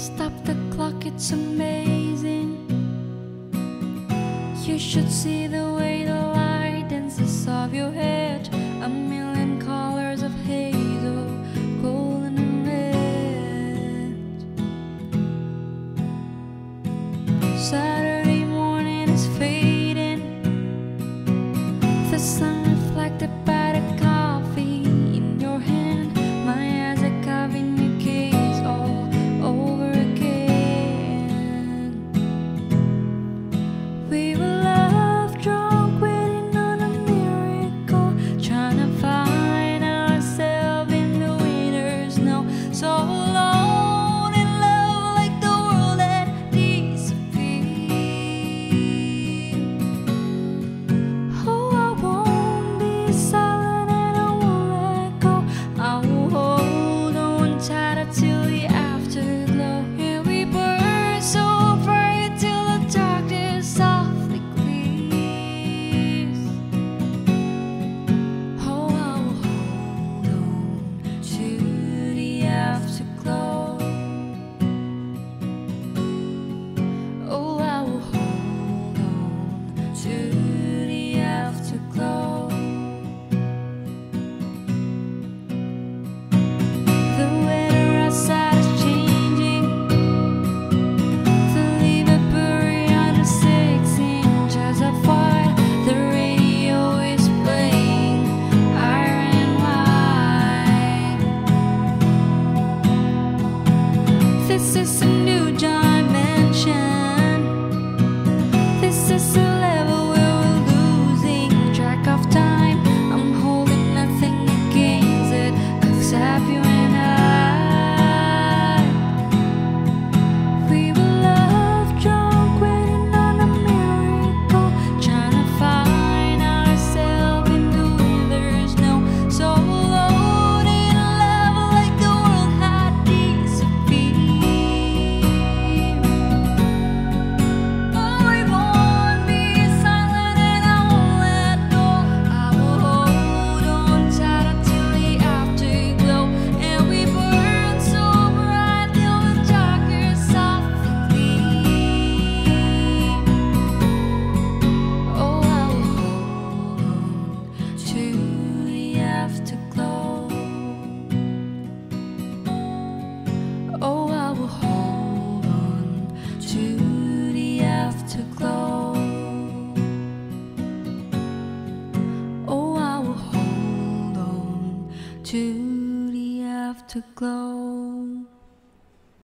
Stop the clock, it's amazing. You should see the way the light dances off your head. A million colors of hazel, golden and red. Saturday morning is fading. The sun reflected back. after. to glow.